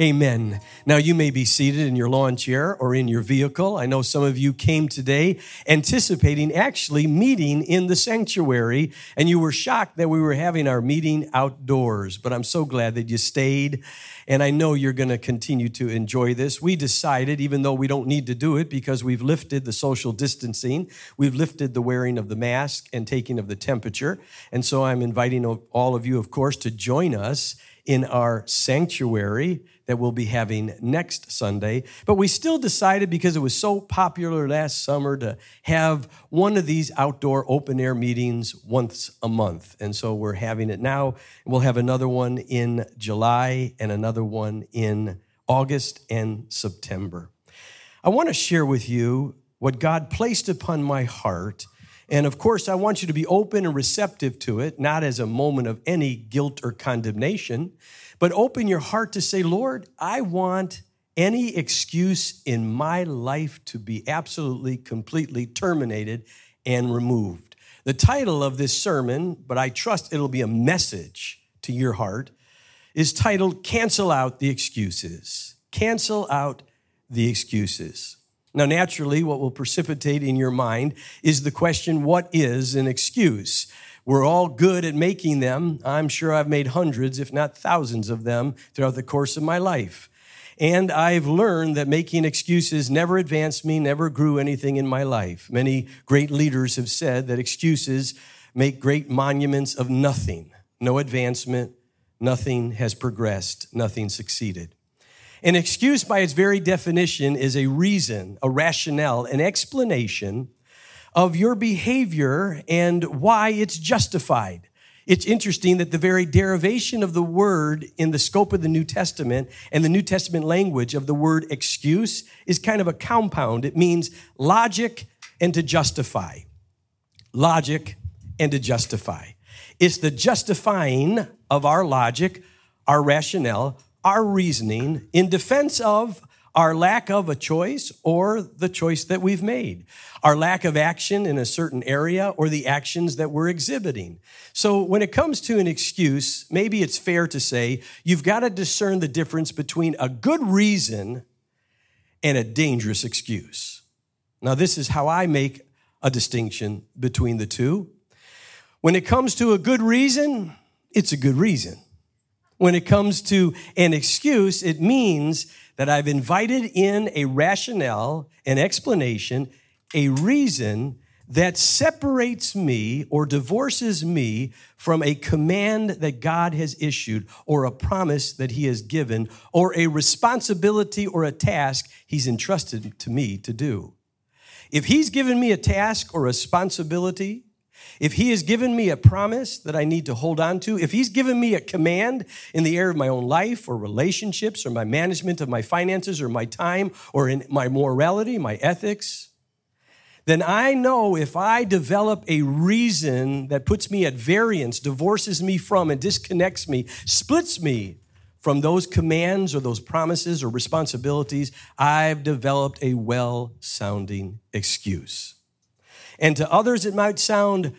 Amen. Now you may be seated in your lawn chair or in your vehicle. I know some of you came today anticipating actually meeting in the sanctuary and you were shocked that we were having our meeting outdoors, but I'm so glad that you stayed and I know you're going to continue to enjoy this. We decided, even though we don't need to do it because we've lifted the social distancing, we've lifted the wearing of the mask and taking of the temperature. And so I'm inviting all of you, of course, to join us in our sanctuary that we'll be having next Sunday. But we still decided because it was so popular last summer to have one of these outdoor open air meetings once a month. And so we're having it now. We'll have another one in July and another one in August and September. I want to share with you what God placed upon my heart. And of course, I want you to be open and receptive to it, not as a moment of any guilt or condemnation, but open your heart to say, Lord, I want any excuse in my life to be absolutely, completely terminated and removed. The title of this sermon, but I trust it'll be a message to your heart, is titled Cancel Out the Excuses. Cancel Out the Excuses. Now, naturally, what will precipitate in your mind is the question what is an excuse? We're all good at making them. I'm sure I've made hundreds, if not thousands of them throughout the course of my life. And I've learned that making excuses never advanced me, never grew anything in my life. Many great leaders have said that excuses make great monuments of nothing. No advancement, nothing has progressed, nothing succeeded. An excuse, by its very definition, is a reason, a rationale, an explanation of your behavior and why it's justified. It's interesting that the very derivation of the word in the scope of the New Testament and the New Testament language of the word excuse is kind of a compound. It means logic and to justify. Logic and to justify. It's the justifying of our logic, our rationale, our reasoning in defense of our lack of a choice or the choice that we've made, our lack of action in a certain area or the actions that we're exhibiting. So when it comes to an excuse, maybe it's fair to say you've got to discern the difference between a good reason and a dangerous excuse. Now, this is how I make a distinction between the two. When it comes to a good reason, it's a good reason. When it comes to an excuse, it means that I've invited in a rationale, an explanation, a reason that separates me or divorces me from a command that God has issued or a promise that He has given or a responsibility or a task He's entrusted to me to do. If He's given me a task or a responsibility, if he has given me a promise that I need to hold on to, if he's given me a command in the area of my own life or relationships or my management of my finances or my time or in my morality, my ethics, then I know if I develop a reason that puts me at variance, divorces me from, and disconnects me, splits me from those commands or those promises or responsibilities, I've developed a well sounding excuse. And to others, it might sound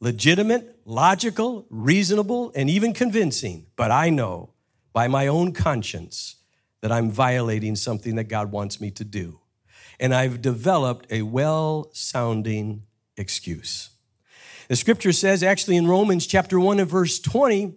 legitimate, logical, reasonable, and even convincing, but I know by my own conscience that I'm violating something that God wants me to do. And I've developed a well sounding excuse. The scripture says, actually in Romans chapter 1 and verse 20,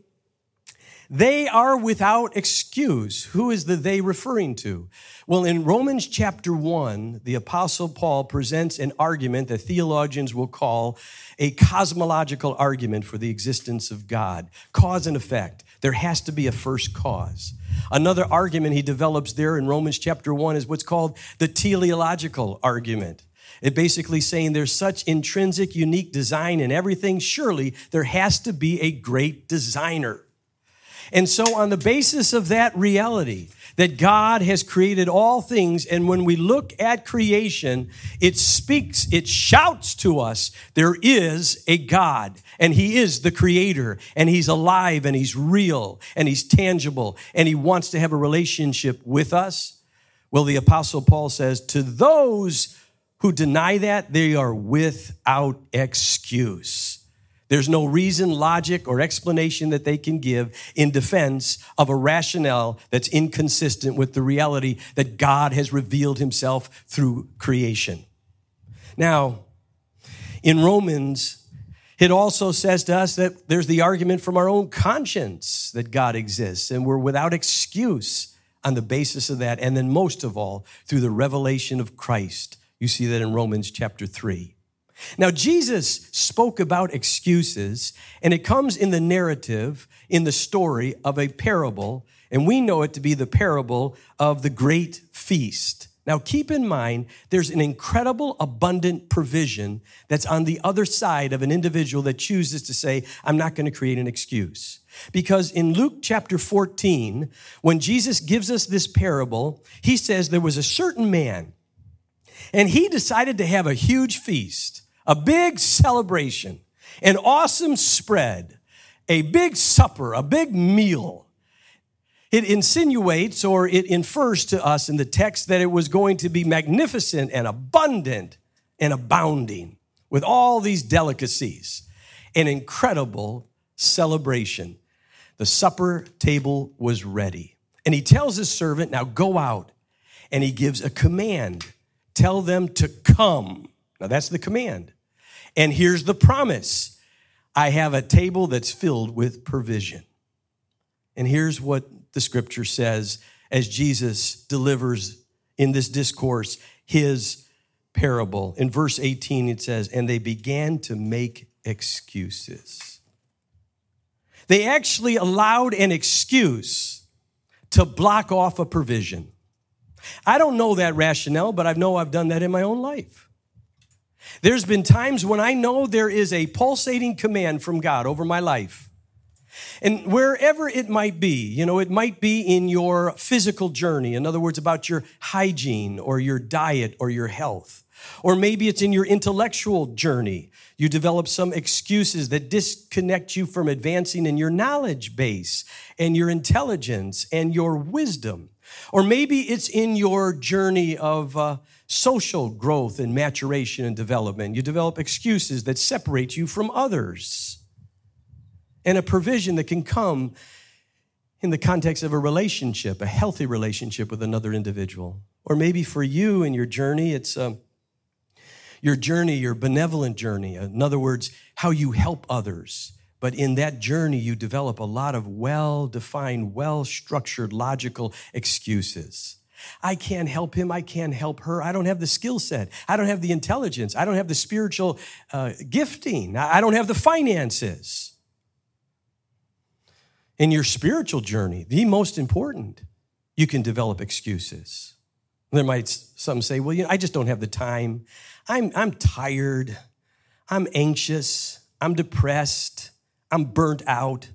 they are without excuse. Who is the they referring to? Well, in Romans chapter 1, the Apostle Paul presents an argument that theologians will call a cosmological argument for the existence of God. Cause and effect. There has to be a first cause. Another argument he develops there in Romans chapter 1 is what's called the teleological argument. It basically saying there's such intrinsic, unique design in everything. Surely there has to be a great designer. And so, on the basis of that reality, that God has created all things, and when we look at creation, it speaks, it shouts to us there is a God, and He is the creator, and He's alive, and He's real, and He's tangible, and He wants to have a relationship with us. Well, the Apostle Paul says, to those who deny that, they are without excuse. There's no reason, logic, or explanation that they can give in defense of a rationale that's inconsistent with the reality that God has revealed himself through creation. Now, in Romans, it also says to us that there's the argument from our own conscience that God exists, and we're without excuse on the basis of that. And then, most of all, through the revelation of Christ. You see that in Romans chapter 3. Now, Jesus spoke about excuses, and it comes in the narrative, in the story of a parable, and we know it to be the parable of the great feast. Now, keep in mind, there's an incredible, abundant provision that's on the other side of an individual that chooses to say, I'm not going to create an excuse. Because in Luke chapter 14, when Jesus gives us this parable, he says there was a certain man, and he decided to have a huge feast, a big celebration, an awesome spread, a big supper, a big meal. It insinuates or it infers to us in the text that it was going to be magnificent and abundant and abounding with all these delicacies. An incredible celebration. The supper table was ready. And he tells his servant, Now go out. And he gives a command tell them to come. Now that's the command. And here's the promise I have a table that's filled with provision. And here's what the scripture says as Jesus delivers in this discourse his parable. In verse 18, it says, And they began to make excuses. They actually allowed an excuse to block off a provision. I don't know that rationale, but I know I've done that in my own life. There's been times when I know there is a pulsating command from God over my life and wherever it might be, you know, it might be in your physical journey, in other words, about your hygiene or your diet or your health. Or maybe it's in your intellectual journey. You develop some excuses that disconnect you from advancing in your knowledge base and your intelligence and your wisdom. Or maybe it's in your journey of uh, social growth and maturation and development. You develop excuses that separate you from others and a provision that can come in the context of a relationship, a healthy relationship with another individual. Or maybe for you in your journey, it's um, your journey, your benevolent journey. In other words, how you help others. But in that journey, you develop a lot of well defined, well structured, logical excuses. I can't help him. I can't help her. I don't have the skill set. I don't have the intelligence. I don't have the spiritual uh, gifting. I don't have the finances in your spiritual journey, the most important, you can develop excuses. There might some say, well, you know, I just don't have the time. I'm, I'm tired. I'm anxious. I'm depressed. I'm burnt out.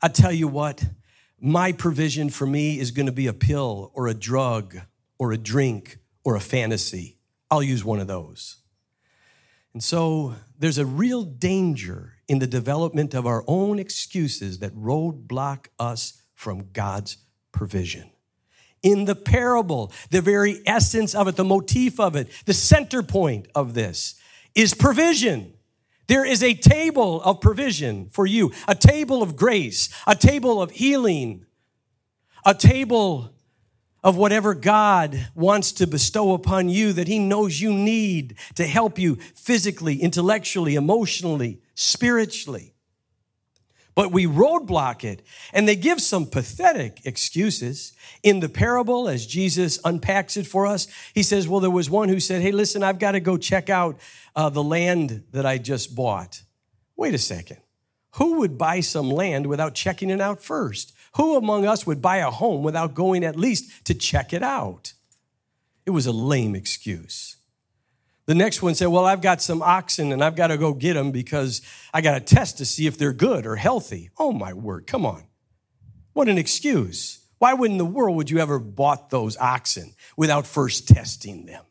I tell you what, my provision for me is going to be a pill or a drug or a drink or a fantasy. I'll use one of those. And so there's a real danger in the development of our own excuses that roadblock us from God's provision. In the parable, the very essence of it, the motif of it, the center point of this is provision. There is a table of provision for you, a table of grace, a table of healing, a table of whatever God wants to bestow upon you that He knows you need to help you physically, intellectually, emotionally, spiritually. But we roadblock it, and they give some pathetic excuses. In the parable, as Jesus unpacks it for us, he says, Well, there was one who said, Hey, listen, I've got to go check out uh, the land that I just bought. Wait a second. Who would buy some land without checking it out first? Who among us would buy a home without going at least to check it out? It was a lame excuse. The next one said, Well, I've got some oxen and I've got to go get them because I got to test to see if they're good or healthy. Oh, my word, come on. What an excuse. Why in the world would you ever bought those oxen without first testing them?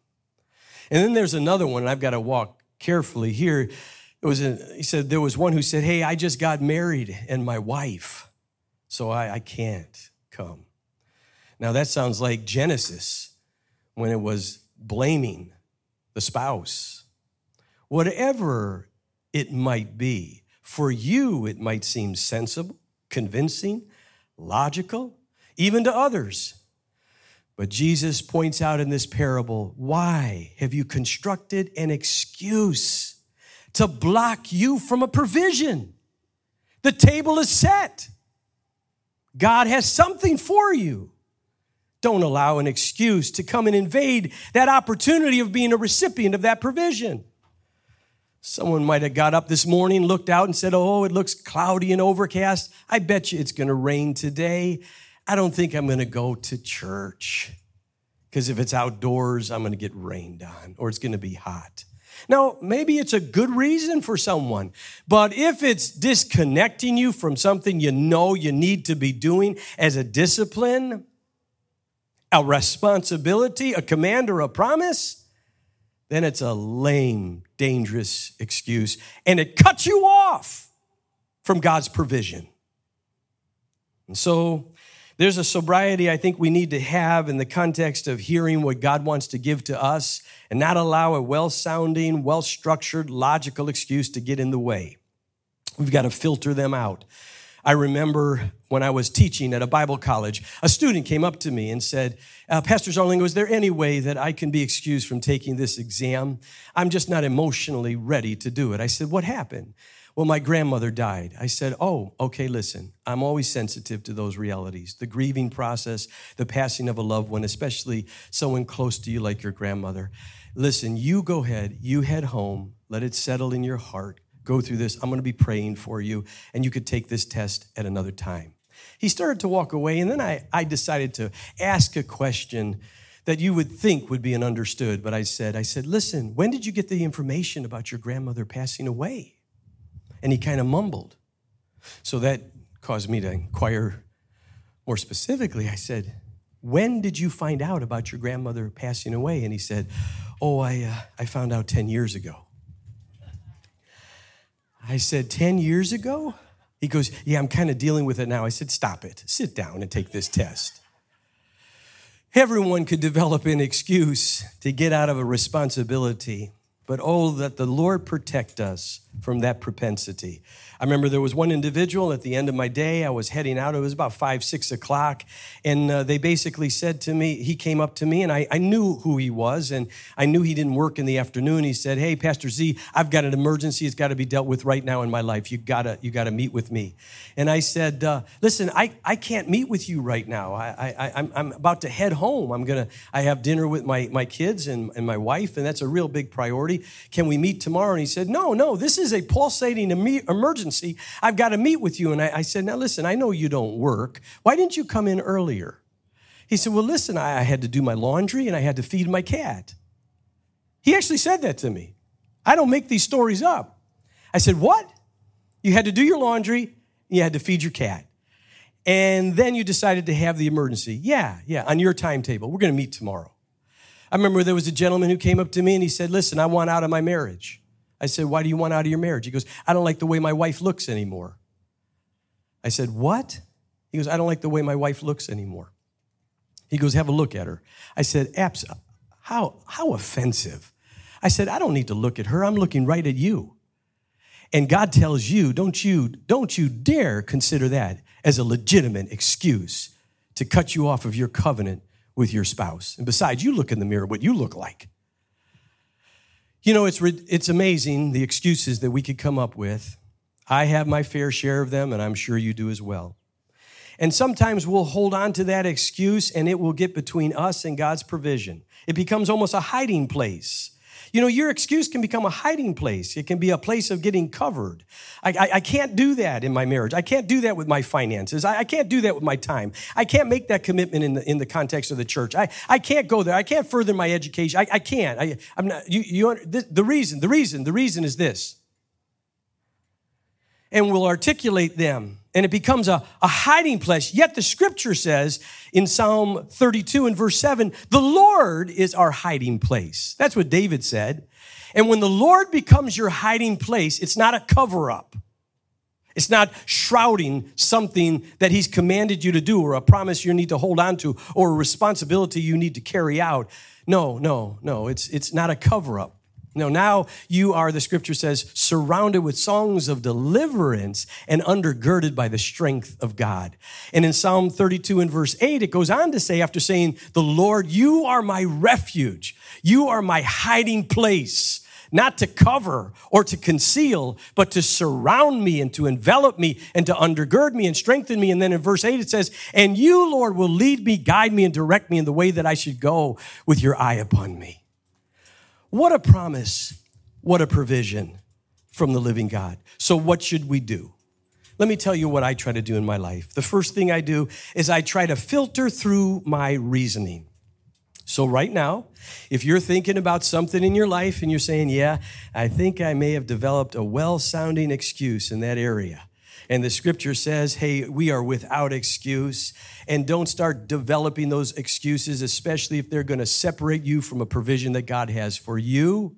And then there's another one, and I've got to walk carefully here. It was a, he said there was one who said, Hey, I just got married and my wife, so I, I can't come. Now that sounds like Genesis when it was blaming the spouse. Whatever it might be, For you, it might seem sensible, convincing, logical, even to others. But Jesus points out in this parable why have you constructed an excuse to block you from a provision? The table is set. God has something for you. Don't allow an excuse to come and invade that opportunity of being a recipient of that provision. Someone might have got up this morning, looked out, and said, Oh, it looks cloudy and overcast. I bet you it's going to rain today. I don't think I'm going to go to church because if it's outdoors, I'm going to get rained on or it's going to be hot. Now, maybe it's a good reason for someone, but if it's disconnecting you from something you know you need to be doing as a discipline, a responsibility, a command, or a promise, then it's a lame, dangerous excuse, and it cuts you off from God's provision. And so there's a sobriety I think we need to have in the context of hearing what God wants to give to us and not allow a well sounding, well structured, logical excuse to get in the way. We've got to filter them out. I remember when I was teaching at a Bible college, a student came up to me and said, uh, Pastor Zarlingo, is there any way that I can be excused from taking this exam? I'm just not emotionally ready to do it. I said, What happened? Well, my grandmother died. I said, Oh, okay, listen, I'm always sensitive to those realities the grieving process, the passing of a loved one, especially someone close to you like your grandmother. Listen, you go ahead, you head home, let it settle in your heart. Go through this. I'm going to be praying for you, and you could take this test at another time. He started to walk away, and then I, I decided to ask a question that you would think would be an understood, but I said, I said, listen, when did you get the information about your grandmother passing away? And he kind of mumbled. So that caused me to inquire more specifically. I said, When did you find out about your grandmother passing away? And he said, Oh, I, uh, I found out 10 years ago. I said, 10 years ago? He goes, Yeah, I'm kind of dealing with it now. I said, Stop it. Sit down and take this test. Everyone could develop an excuse to get out of a responsibility but oh, that the Lord protect us from that propensity. I remember there was one individual at the end of my day. I was heading out. It was about five, six o'clock. And uh, they basically said to me, he came up to me and I, I knew who he was and I knew he didn't work in the afternoon. He said, Hey, Pastor Z, I've got an emergency. It's got to be dealt with right now in my life. You gotta, you gotta meet with me. And I said, uh, Listen, I, I can't meet with you right now. I, I, I'm, I'm about to head home. I'm gonna, I have dinner with my, my kids and, and my wife, and that's a real big priority. Can we meet tomorrow? And he said, No, no, this is a pulsating emergency. I've got to meet with you. And I, I said, Now listen, I know you don't work. Why didn't you come in earlier? He said, Well, listen, I, I had to do my laundry and I had to feed my cat. He actually said that to me. I don't make these stories up. I said, What? You had to do your laundry, you had to feed your cat. And then you decided to have the emergency. Yeah, yeah, on your timetable. We're going to meet tomorrow. I remember there was a gentleman who came up to me and he said, Listen, I want out of my marriage. I said, Why do you want out of your marriage? He goes, I don't like the way my wife looks anymore. I said, What? He goes, I don't like the way my wife looks anymore. He goes, Have a look at her. I said, Abs, how, how offensive. I said, I don't need to look at her. I'm looking right at you. And God tells you, don't you, don't you dare consider that as a legitimate excuse to cut you off of your covenant with your spouse. And besides, you look in the mirror what you look like. You know, it's, it's amazing the excuses that we could come up with. I have my fair share of them, and I'm sure you do as well. And sometimes we'll hold on to that excuse and it will get between us and God's provision. It becomes almost a hiding place. You know, your excuse can become a hiding place. It can be a place of getting covered. I, I, I can't do that in my marriage. I can't do that with my finances. I, I, can't do that with my time. I can't make that commitment in the, in the context of the church. I, I can't go there. I can't further my education. I, I can't. I, I'm not, you, you, the, the reason, the reason, the reason is this. And we'll articulate them and it becomes a, a hiding place. Yet the scripture says in Psalm 32 and verse 7, the Lord is our hiding place. That's what David said. And when the Lord becomes your hiding place, it's not a cover up. It's not shrouding something that he's commanded you to do or a promise you need to hold on to or a responsibility you need to carry out. No, no, no. It's, it's not a cover up. No, now you are, the scripture says, surrounded with songs of deliverance and undergirded by the strength of God. And in Psalm 32 and verse 8, it goes on to say, after saying, The Lord, you are my refuge, you are my hiding place not to cover or to conceal, but to surround me and to envelop me and to undergird me and strengthen me. And then in verse 8 it says, And you, Lord, will lead me, guide me, and direct me in the way that I should go with your eye upon me. What a promise. What a provision from the living God. So, what should we do? Let me tell you what I try to do in my life. The first thing I do is I try to filter through my reasoning. So, right now, if you're thinking about something in your life and you're saying, Yeah, I think I may have developed a well sounding excuse in that area. And the scripture says, Hey, we are without excuse. And don't start developing those excuses, especially if they're going to separate you from a provision that God has for you.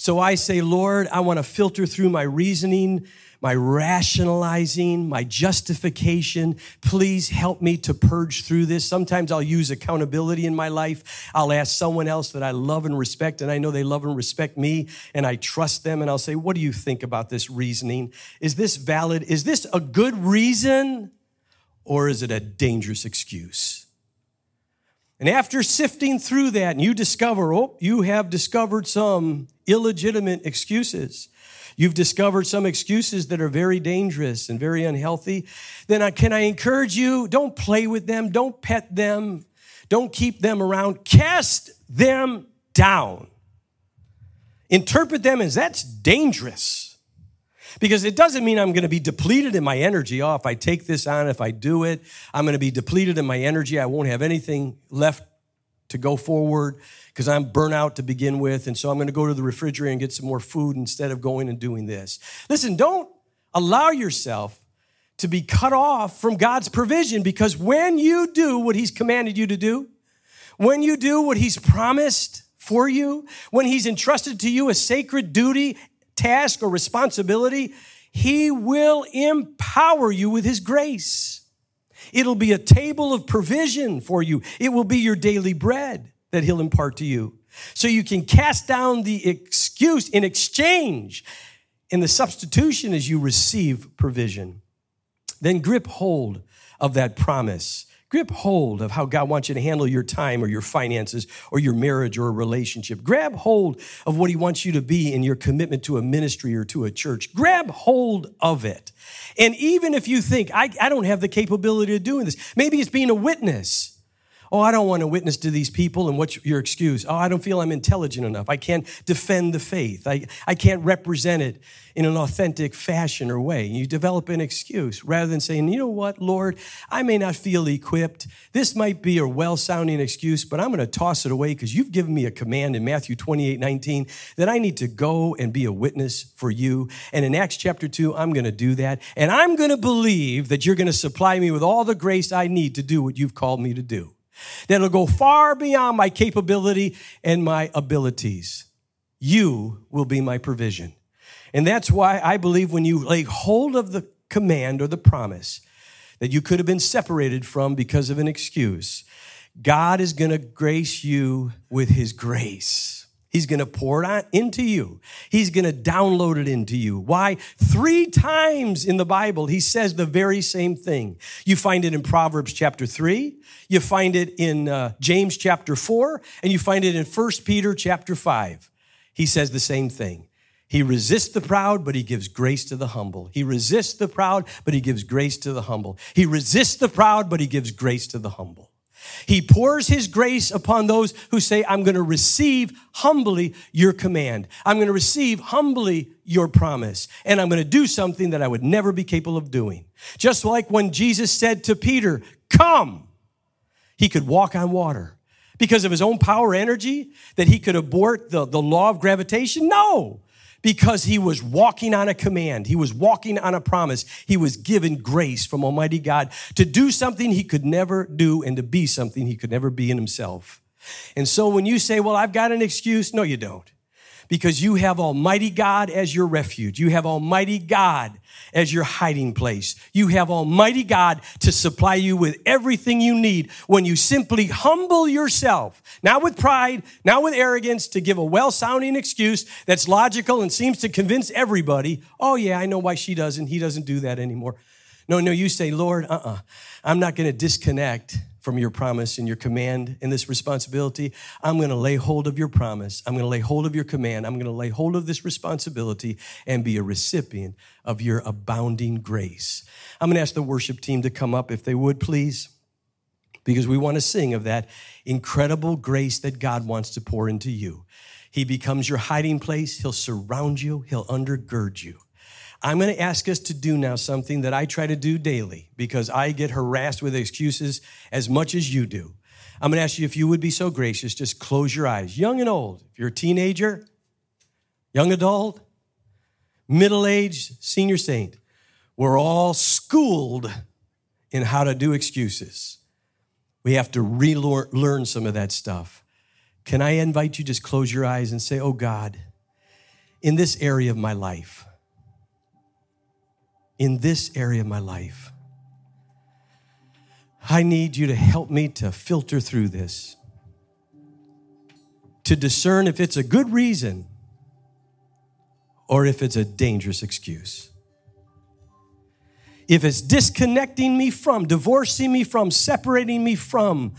So I say, Lord, I want to filter through my reasoning my rationalizing, my justification. Please help me to purge through this. Sometimes I'll use accountability in my life. I'll ask someone else that I love and respect, and I know they love and respect me, and I trust them, and I'll say, What do you think about this reasoning? Is this valid? Is this a good reason, or is it a dangerous excuse? And after sifting through that, and you discover, oh, you have discovered some illegitimate excuses you've discovered some excuses that are very dangerous and very unhealthy, then I, can I encourage you? Don't play with them, don't pet them, don't keep them around. Cast them down. Interpret them as that's dangerous. Because it doesn't mean I'm going to be depleted in my energy. Oh, if I take this on, if I do it, I'm going to be depleted in my energy. I won't have anything left to go forward because I'm burnt out to begin with. And so I'm going to go to the refrigerator and get some more food instead of going and doing this. Listen, don't allow yourself to be cut off from God's provision because when you do what He's commanded you to do, when you do what He's promised for you, when He's entrusted to you a sacred duty, task, or responsibility, He will empower you with His grace. It'll be a table of provision for you. It will be your daily bread that he'll impart to you. So you can cast down the excuse in exchange. And the substitution as you receive provision. Then grip hold of that promise. Grip hold of how God wants you to handle your time or your finances or your marriage or a relationship. Grab hold of what He wants you to be in your commitment to a ministry or to a church. Grab hold of it. And even if you think, I, I don't have the capability of doing this, maybe it's being a witness. Oh, I don't want to witness to these people. And what's your excuse? Oh, I don't feel I'm intelligent enough. I can't defend the faith. I, I can't represent it in an authentic fashion or way. You develop an excuse rather than saying, you know what, Lord, I may not feel equipped. This might be a well sounding excuse, but I'm going to toss it away because you've given me a command in Matthew 28 19 that I need to go and be a witness for you. And in Acts chapter 2, I'm going to do that. And I'm going to believe that you're going to supply me with all the grace I need to do what you've called me to do that'll go far beyond my capability and my abilities. You will be my provision. And that's why I believe when you lay hold of the command or the promise that you could have been separated from because of an excuse, God is going to grace you with his grace. He's going to pour it into you. He's going to download it into you. Why? Three times in the Bible, he says the very same thing. You find it in Proverbs chapter 3, you find it in uh, James chapter 4, and you find it in 1 Peter chapter 5. He says the same thing. He resists the proud, but he gives grace to the humble. He resists the proud, but he gives grace to the humble. He resists the proud, but he gives grace to the humble. He pours his grace upon those who say, I'm going to receive humbly your command. I'm going to receive humbly your promise. And I'm going to do something that I would never be capable of doing. Just like when Jesus said to Peter, Come, he could walk on water because of his own power energy that he could abort the, the law of gravitation? No because he was walking on a command. He was walking on a promise. He was given grace from Almighty God to do something he could never do and to be something he could never be in himself. And so when you say, well, I've got an excuse, no, you don't. Because you have Almighty God as your refuge. You have Almighty God as your hiding place. You have Almighty God to supply you with everything you need when you simply humble yourself, not with pride, not with arrogance, to give a well sounding excuse that's logical and seems to convince everybody, oh, yeah, I know why she doesn't. He doesn't do that anymore. No, no, you say, Lord, uh uh-uh. uh, i am not going to disconnect from your promise and your command and this responsibility. I'm going to lay hold of your promise. I'm going to lay hold of your command. I'm going to lay hold of this responsibility and be a recipient of your abounding grace. I'm going to ask the worship team to come up if they would, please, because we want to sing of that incredible grace that God wants to pour into you. He becomes your hiding place. He'll surround you. He'll undergird you. I'm going to ask us to do now something that I try to do daily because I get harassed with excuses as much as you do. I'm going to ask you if you would be so gracious, just close your eyes, young and old. If you're a teenager, young adult, middle aged, senior saint, we're all schooled in how to do excuses. We have to relearn some of that stuff. Can I invite you just close your eyes and say, Oh God, in this area of my life, in this area of my life. I need you to help me to filter through this, to discern if it's a good reason or if it's a dangerous excuse. If it's disconnecting me from, divorcing me from, separating me from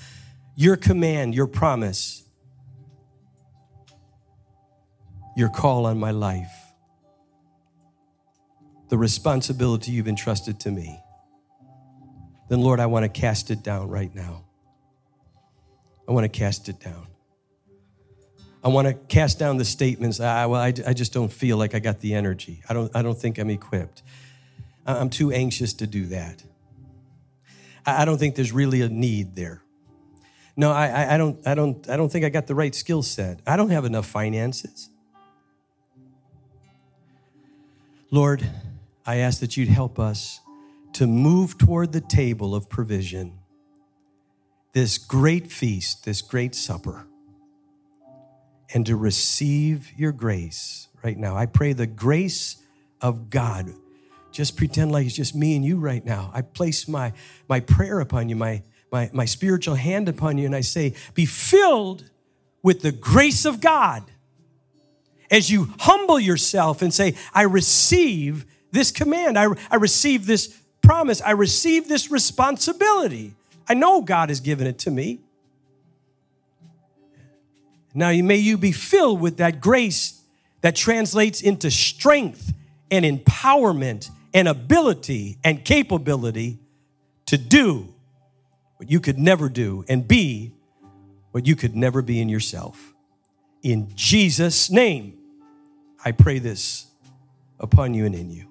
your command, your promise, your call on my life the responsibility you've entrusted to me, then Lord, I want to cast it down right now. I want to cast it down. I want to cast down the statements. Ah, well, I, I just don't feel like I got the energy. I don't, I don't think I'm equipped. I'm too anxious to do that. I don't think there's really a need there. No, I, I, don't, I, don't, I don't think I got the right skill set. I don't have enough finances. Lord, I ask that you'd help us to move toward the table of provision, this great feast, this great supper, and to receive your grace right now. I pray the grace of God. Just pretend like it's just me and you right now. I place my, my prayer upon you, my, my, my spiritual hand upon you, and I say, Be filled with the grace of God as you humble yourself and say, I receive this command. I, I received this promise. I received this responsibility. I know God has given it to me. Now, may you be filled with that grace that translates into strength and empowerment and ability and capability to do what you could never do and be what you could never be in yourself. In Jesus' name, I pray this upon you and in you.